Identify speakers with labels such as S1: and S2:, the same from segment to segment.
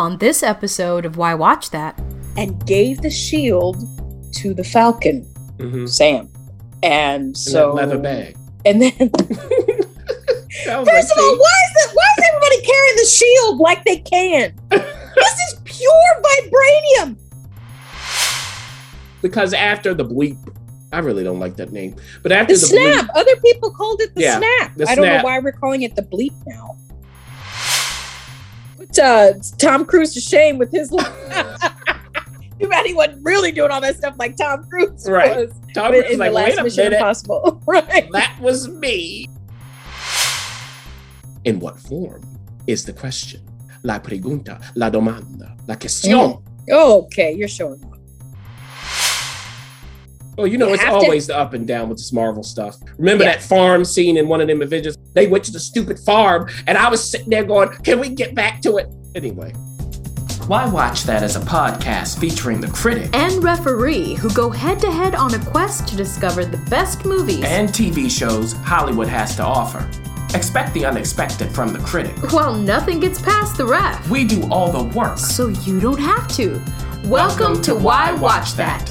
S1: On this episode of Why Watch That,
S2: and gave the shield to the Falcon,
S3: Mhm.
S2: Sam. And so
S3: that leather bag.
S2: And then First of all, why is it why is everybody carrying the shield like they can? this is pure vibranium.
S3: because after the bleep, I really don't like that name. But after
S2: The
S3: the,
S2: snap.
S3: bleep,
S2: Other people called it the
S3: Yeah,
S2: snap.
S3: the
S2: I don't
S3: snap.
S2: know why we're calling it the bleep now. Put uh, Tom Cruise to shame with his. Too bad he wasn't really doing all that stuff like Tom Cruise
S3: Right.
S2: was
S3: Tom
S2: in
S3: was
S2: the
S3: like,
S2: last
S3: wait a
S2: Mission
S3: minute,
S2: Impossible. right.
S3: that was me. In what form is the question? La pregunta, la domanda, la cuestión.
S2: Okay, you're showing up.
S3: Well, you know,
S2: You
S3: it's
S2: have to-
S3: always the up and down with this Marvel stuff. Remember
S2: Yeah.
S3: that farm scene in one of them Avengers? They went to the stupid farm, and I was sitting there going, "Can we get back to it?" Anyway,
S4: Why watch that as a podcast featuring the critic
S1: and referee who go head to head on a quest to discover the best movies
S4: and TV shows Hollywood has to offer? Expect the unexpected from the critic.
S1: while nothing gets past the ref.
S4: We do all the work.
S1: So you don't have to. Welcome, to Why Watch That.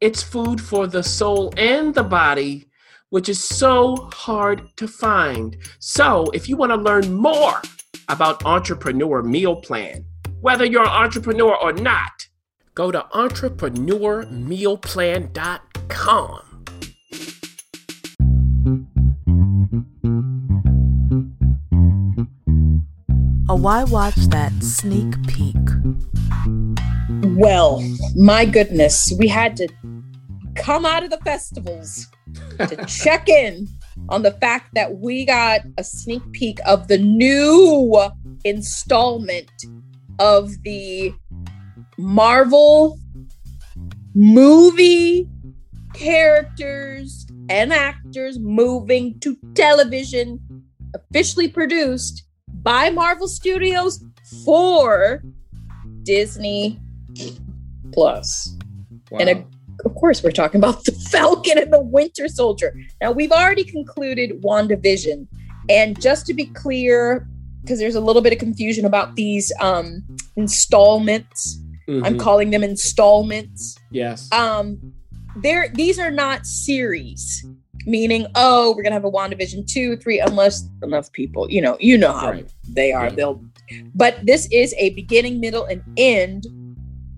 S3: It's food for the soul and the body, which is so hard to find. So, if you want to learn more about Entrepreneur Meal Plan, whether you're an entrepreneur or not, go to entrepreneurmealplan.com.
S5: A Why Watch That sneak peek.
S2: Well, my goodness, we had to come out of the festivals to check in on the fact that we got a sneak peek of the new installment of the Marvel movie characters and actors moving to television, officially produced by Marvel Studios for Disney Plus. And a- Of course, we're talking about the Falcon and the Winter Soldier. Now, we've already concluded WandaVision. And just to be clear, because there's a little bit of confusion about these um, installments, I'm
S3: Mhm.
S2: calling them installments.
S3: yes.
S2: Um, there, these are not series, meaning, oh, we're gonna have a WandaVision two, three, unless enough people, you know, you know how
S3: right.
S2: they are.
S3: Right.
S2: They'll, but this is a beginning, middle, and end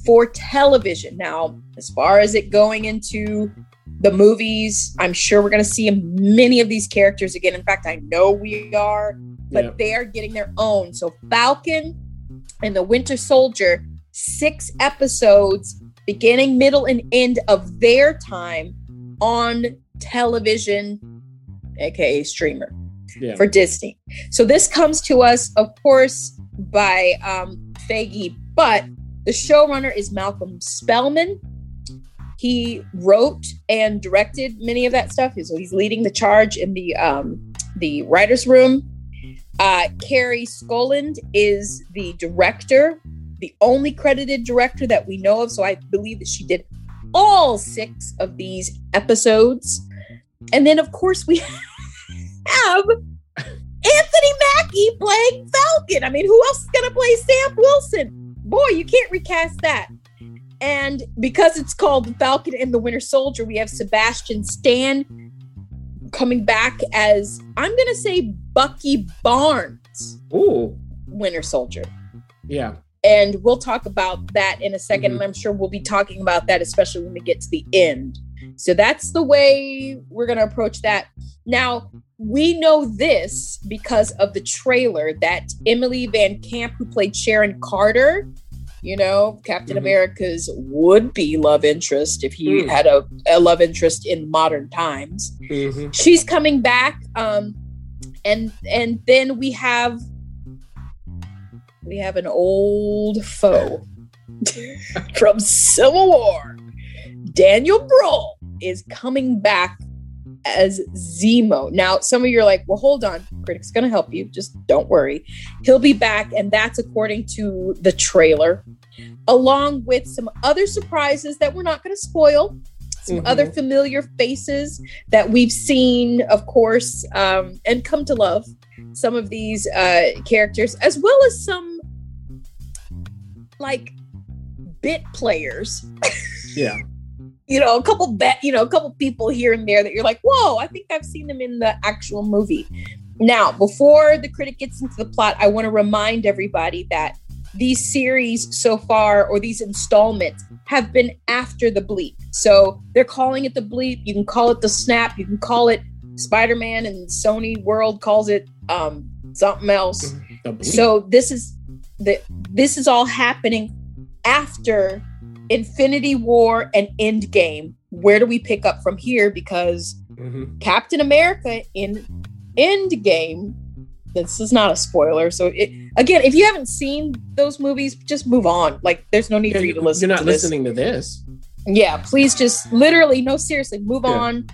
S2: for television. Now, as far as it going into the movies, I'm sure we're going to see many of these characters again. In fact, I know we are, but they are getting their own. So, Falcon and the Winter Soldier, six episodes, beginning, middle, and end of their time on television, aka streamer
S3: Yeah.
S2: for Disney. So this comes to us, of course, by um, Feige, but the showrunner is Malcolm Spellman. He wrote and directed many of that stuff, he's leading the charge in the um, the writers' room. Uh, Kari Skogland is the director, the only credited director that we know of. So I believe that she did all six of these episodes. And then, of course, we have Anthony Mackie playing Falcon. I mean, who else is going to play Sam Wilson? Boy, you can't recast that. And because it's called The Falcon and the Winter Soldier, we have Sebastian Stan coming back as, I'm going to say, Bucky Barnes,
S3: Ooh.
S2: Winter Soldier.
S3: Yeah.
S2: And we'll talk about that in a 2nd
S3: Mhm.
S2: And I'm sure we'll be talking about that, especially when we get to the end. So that's the way we're going to approach that. Now, we know this because of the trailer that Emily Van Camp, who played Sharon Carter, you know, Captain
S3: Mhm.
S2: America's would be love interest if he
S3: Mm.
S2: had a, a love interest in modern times.
S3: Mhm.
S2: She's coming back. Um, and and then we have we have an old foe from Civil War. Daniel Bruhl is coming back as Zemo. Now, some of you are like, well, hold on. Critic's going to help you. Just don't worry. He'll be back. And that's according to the trailer, along with some other surprises that we're not going to spoil. Some
S3: Mhm.
S2: other familiar faces that we've seen, of course, um, and come to love some of these uh, characters, as well as some like bit players
S3: Yeah.
S2: You know, a couple bet, you know, a couple people here and there that you're like, whoa, I think I've seen them in the actual movie. Now, before the critic gets into the plot, I want to remind everybody that these series so far, or these installments, have been after the bleep. So they're calling it the bleep. You can call it the snap. You can call it Spider Man, and Sony World calls it um, something else. So this is the this is all happening after Infinity War and Endgame. Where do we pick up from here? Because
S3: Mhm.
S2: Captain America in Endgame. This is not a spoiler. So it, again, if you haven't seen those movies, just move on. Like, there's no need for you to listen.
S3: You're not
S2: to this.
S3: listening to this.
S2: Yeah, please just literally, no, seriously, move
S3: Yeah.
S2: on.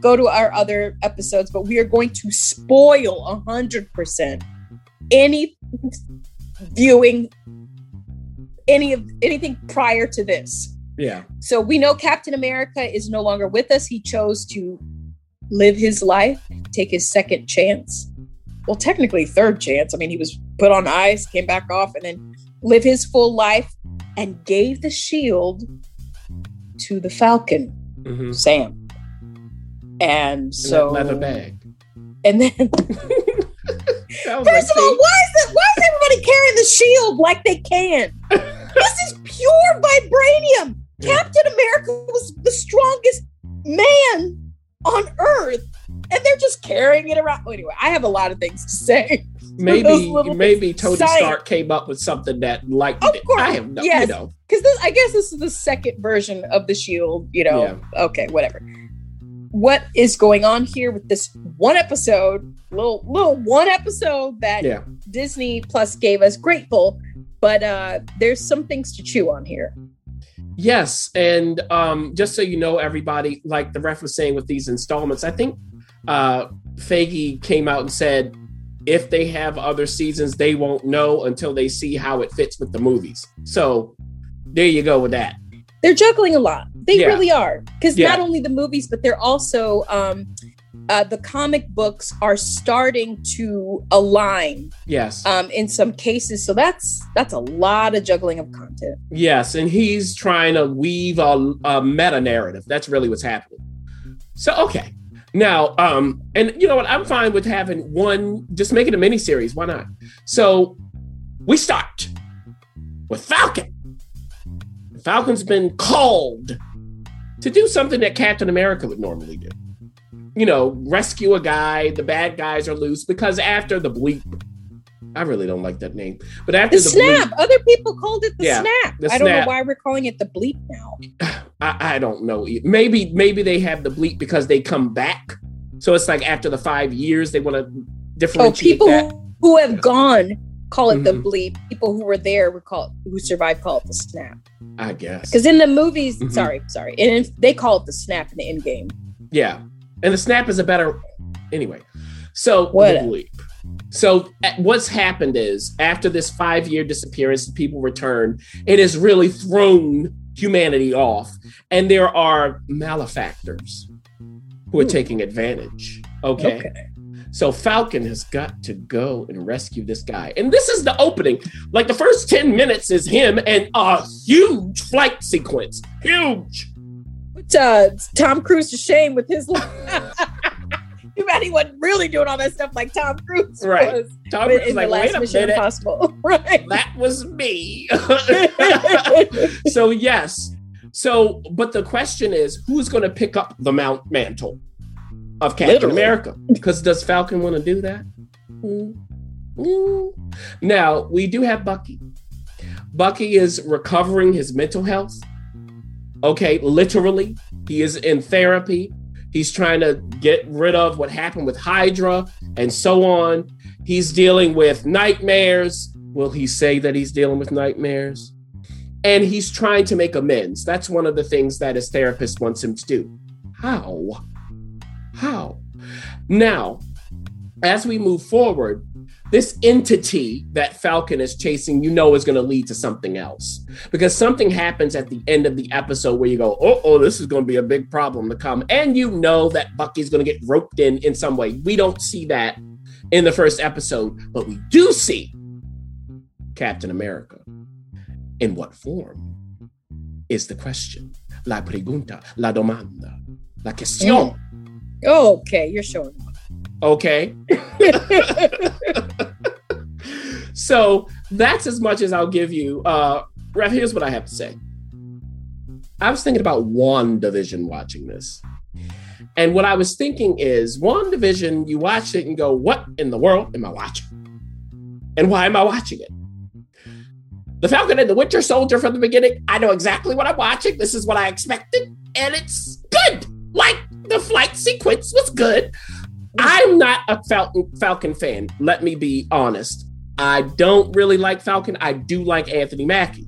S2: Go to our other episodes, but we are going to spoil hundred percent any viewing any of anything prior to this.
S3: Yeah.
S2: So we know Captain America is no longer with us. He chose to live his life, take his second chance. Well, technically third chance. I mean, he was put on ice, came back off, and then live his full life and gave the shield to the Falcon,
S3: Mhm.
S2: Sam. And
S3: In
S2: so
S3: that leather bag.
S2: And then First of all, why is it why is everybody carrying the shield like they can? this is pure vibranium.
S3: Yeah.
S2: Captain America was the strongest man on Earth, and they're just carrying it around. Anyway, I have a lot of things to say.
S3: maybe maybe Tony
S2: science.
S3: Stark came up with something that like
S2: Of course,
S3: I have no
S2: yes.
S3: you know.
S2: because this, I guess this is the second version of the shield. You know, okay, whatever. What is going on here with this one episode, little little one episode that
S3: Yeah.
S2: Disney Plus gave us? Grateful, but uh there's some things to chew on here.
S3: Yes, and um, just so you know, everybody, like the ref was saying with these installments, I think uh, Feige came out and said if they have other seasons, they won't know until they see how it fits with the movies. So there you go with that.
S2: They're juggling a lot. They
S3: Yeah.
S2: really are, because
S3: Yeah.
S2: not only the movies, but they're also um uh, the comic books are starting to align
S3: Yes,
S2: um, in some cases. So that's that's a lot of juggling of content.
S3: yes, and he's trying to weave a, a meta narrative. That's really what's happening. So okay, now, um, and you know what? I'm fine with having one. Just make it a mini series. Why not? So we start with Falcon. Falcon's been called to do something that Captain America would normally do. You know, rescue a guy. The bad guys are loose because after the bleep, I really don't like that name, but after
S2: The
S3: the,
S2: snap.
S3: bleep,
S2: Other people called it the
S3: Yeah,
S2: snap.
S3: the
S2: I don't know why we're calling it the bleep now.
S3: I, I don't know. Maybe maybe they have the bleep because they come back. So it's like after the five years, they want to differentiate.
S2: Oh, people
S3: that.
S2: who, who have gone call it the
S3: Mhm.
S2: bleep. People who were there were called who survived call it the snap.
S3: I guess.
S2: Because in the movies,
S3: Mhm.
S2: sorry, sorry, and they call it the snap in the end game.
S3: Yeah. And the snap is a better anyway. So
S2: What?
S3: So what's happened is after this five year disappearance, people return. It has really thrown humanity off, and there are malefactors who are
S2: Ooh.
S3: taking advantage. Okay. So Falcon has got to go and rescue this guy. And this is the opening. Like the first 10 minutes is him and a huge flight sequence. Huge.
S2: But, uh, Tom Cruise to shame with his. Too bad he wasn't really doing all that stuff like Tom Cruise
S3: Right.
S2: was
S3: Tom
S2: in
S3: was
S2: the
S3: like,
S2: last
S3: wait a minute.
S2: Impossible. right.
S3: That was me. so yes. So, but the question is, who's going to pick up the mount mantle of Captain
S2: Literally.
S3: America? Because does Falcon want to do that? Mm. Mm. Now we do have Bucky. Bucky is recovering his mental health. Okay, literally, he is in therapy. He's trying to get rid of what happened with Hydra and so on. He's dealing with nightmares. Will he say that he's dealing with nightmares? And he's trying to make amends. That's one of the things that his therapist wants him to do. How? How? Now, as we move forward, this entity that Falcon is chasing, you know, is going to lead to something else because something happens at the end of the episode where you go, oh, oh, this is going to be a big problem to come. And you know that Bucky's going to get roped in in some way. We don't see that in the first episode, but we do see Captain America. In what form is the question? La pregunta, la domanda, la question.
S2: Oh, okay, you're showing off.
S3: Okay. so that's as much as I'll give you. Uh, Ref, here's what I have to say. I was thinking about WandaVision watching this. And what I was thinking is WandaVision, you watch it and go, what in the world am I watching? And why am I watching it? The Falcon and the Winter Soldier from the beginning, I know exactly what I'm watching. This is what I expected. And it's good. Like the flight sequence was good. I'm not a Falcon, Falcon fan. Let me be honest. I don't really like Falcon. I do like Anthony Mackie.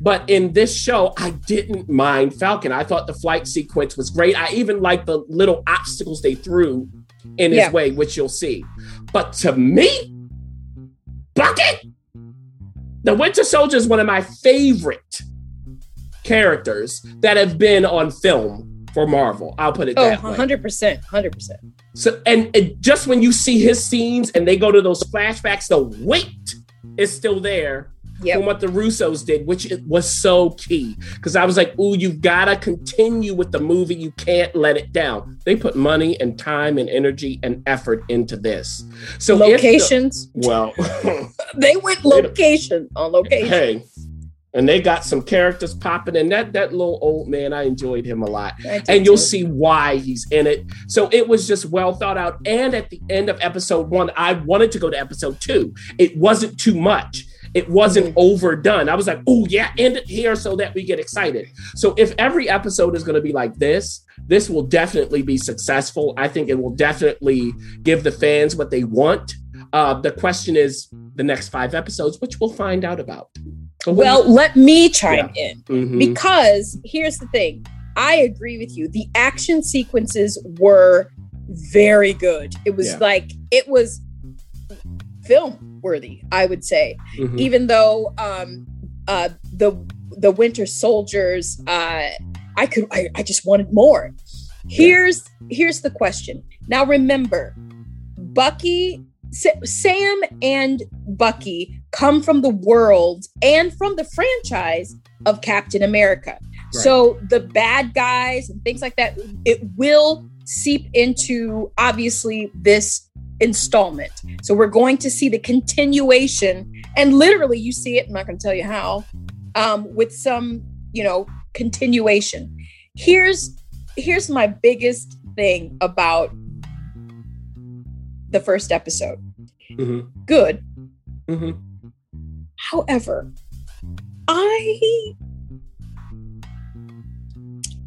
S3: But in this show, I didn't mind Falcon. I thought the flight sequence was great. I even liked the little obstacles they threw in his
S2: Yeah.
S3: way, which you'll see. But to me, Bucky, the Winter Soldier is one of my favorite characters that have been on film for Marvel. I'll put it
S2: Oh,
S3: that way.
S2: 100%. 100%.
S3: So and, and just when you see his scenes and they go to those flashbacks, the weight is still there
S2: Yep.
S3: from what the Russos did, which it was so key. Because I was like, "Ooh, you've got to continue with the movie. You can't let it down." They put money and time and energy and effort into this. So if the-
S2: Locations.
S3: well,
S2: they went location on location.
S3: hey, and they got some characters popping in. That that little old man, I enjoyed him a lot and you'll
S2: too.
S3: see why he's in it. So it was just well thought out. And at the end of episode one, I wanted to go to episode two. It wasn't too much. It wasn't overdone. I was like, oh yeah, end it here so that we get excited. So if every episode is going to be like this, this will definitely be successful. I think it will definitely give the fans what they want. Uh, the question is the next five episodes, which we'll find out about.
S2: Well, let me chime in.
S3: do you- Mhm.
S2: because here's the thing i agree with you the action sequences were very good it was
S3: Yeah.
S2: like it was film worthy i would say
S3: Mhm.
S2: even though um uh the the winter soldiers uh i could i, I just wanted more here's here's the question now remember bucky Sa- sam and bucky come from the world and from the franchise of captain america. So the bad guys and things like that it will seep into obviously this installment. So we're going to see the continuation. And literally you see it i'm not going to tell you how um, with some you know continuation. Here's here's my biggest thing about the first episode.
S3: Mhm.
S2: good.
S3: Mhm.
S2: However i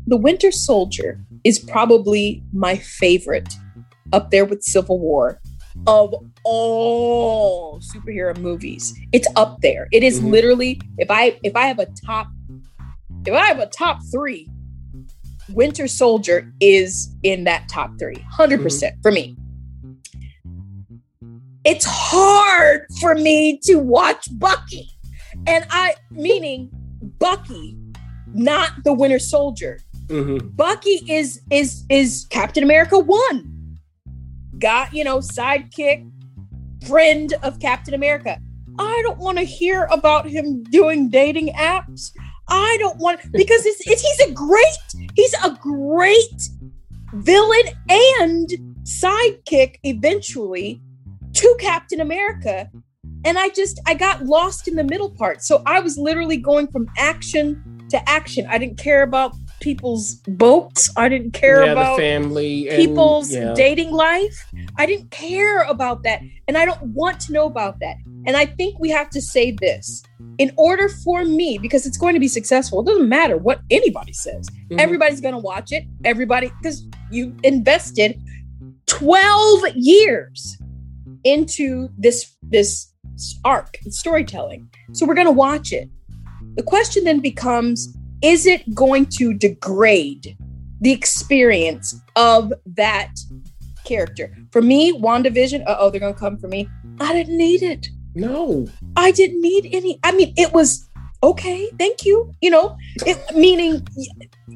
S2: the winter soldier is probably my favorite up there with civil war of all superhero movies. It's up there. It is
S3: Mhm.
S2: literally if i if i have a top if i have a top three winter soldier is in that top three 100% for me it's hard for me to watch bucky and i meaning bucky not the winter soldier
S3: Mhm.
S2: Bucky is is is Captain America one. Got, you know, sidekick, friend of Captain America. I don't want to hear about him doing dating apps. I don't want because it's, it's he's a great he's a great villain and sidekick eventually to Captain America. And I just I got lost in the middle part. So I was literally going from action to action. I didn't care about people's boats. I didn't care
S3: yeah,
S2: about
S3: the family, and,
S2: people's
S3: yeah.
S2: dating life. I didn't care about that. And I don't want to know about that. And I think we have to say this in order for me, because it's going to be successful, it doesn't matter what anybody says.
S3: Mhm.
S2: Everybody's going to watch it. Everybody, because you invested 12 years into this, this arc, storytelling. So we're going to watch it. The question then becomes is it going to degrade the experience of that character? For me, WandaVision, uh oh, they're going to come for me. I didn't need it.
S3: No,
S2: I didn't need any. I mean, it was okay. Thank you. You know, it meaning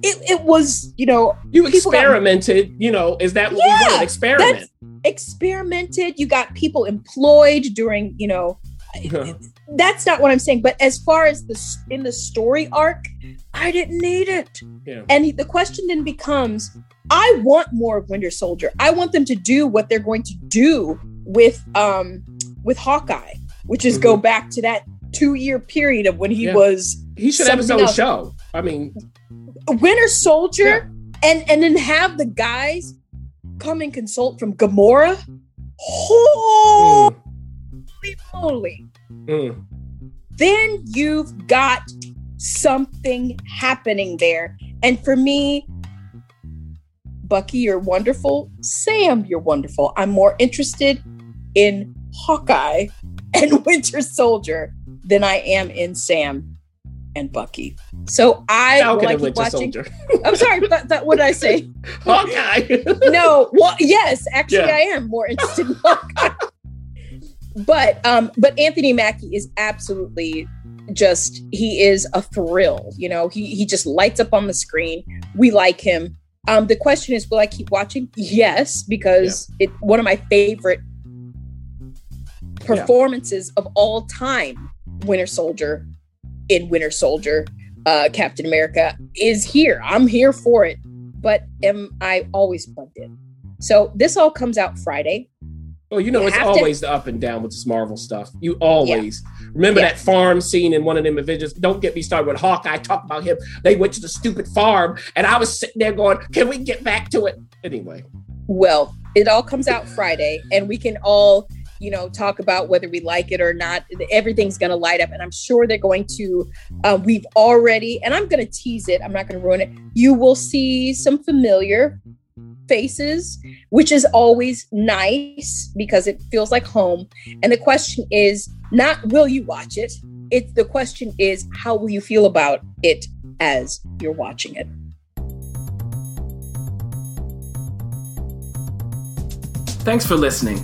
S2: it, it was, you know,
S3: you
S2: People got-
S3: experimented. you know, is that what
S2: Yeah,
S3: we wanted? Experiment.
S2: Experimented. You got people employed during, you know,
S3: Yeah.
S2: that's not what I'm saying. But as far as the in the story arc, I didn't need it.
S3: Yeah.
S2: And the question then becomes, I want more of Winter Soldier. I want them to do what they're going to do with um with Hawkeye, which is go back to that two year period of when he
S3: Yeah.
S2: was
S3: He should have his own
S2: else.
S3: show. I mean,
S2: Winter Soldier, and and then have the guys come and consult from Gamora. Holy
S3: mm,
S2: moly!
S3: mm.
S2: Then you've got something happening there, and for me. Bucky, you're wonderful. Sam, you're wonderful. I'm more interested in Hawkeye and Winter Soldier than I am in Sam and Bucky. So I will
S3: Falcon
S2: I
S3: and
S2: keep
S3: Winter
S2: watching.
S3: Soldier.
S2: I'm sorry, but that what did I say?
S3: Hawkeye.
S2: No, well, yes, actually,
S3: Yeah.
S2: I am more interested in Hawkeye. but um, but Anthony Mackie is absolutely just he is a thrill. You know, he he just lights up on the screen. We like him. Um, the question is, will I keep watching? Yes, because it one of my favorite performances of all time, Winter Soldier in Winter Soldier, uh, Captain America is here. I'm here for it, but am I always plugged in? So this all comes out Friday.
S3: Well, you know,
S2: You
S3: it's
S2: have to-
S3: always the up and down with this Marvel stuff. You always remember
S2: Yeah.
S3: that farm scene in one of them Avengers. Don't get me started with Hawkeye. Talk about him. They went to the stupid farm, and I was sitting there going, "Can we get back to it?" Anyway,
S2: Well, it all comes out Friday, and we can all, you know, talk about whether we like it or not. Everything's going to light up, and I'm sure they're going to. Uh, we've already, and I'm going to tease it. I'm not going to ruin it. You will see some familiar faces, which is always nice because it feels like home. And the question is not will you watch it? It's the question is how will you feel about it as you're watching it?
S4: Thanks for listening.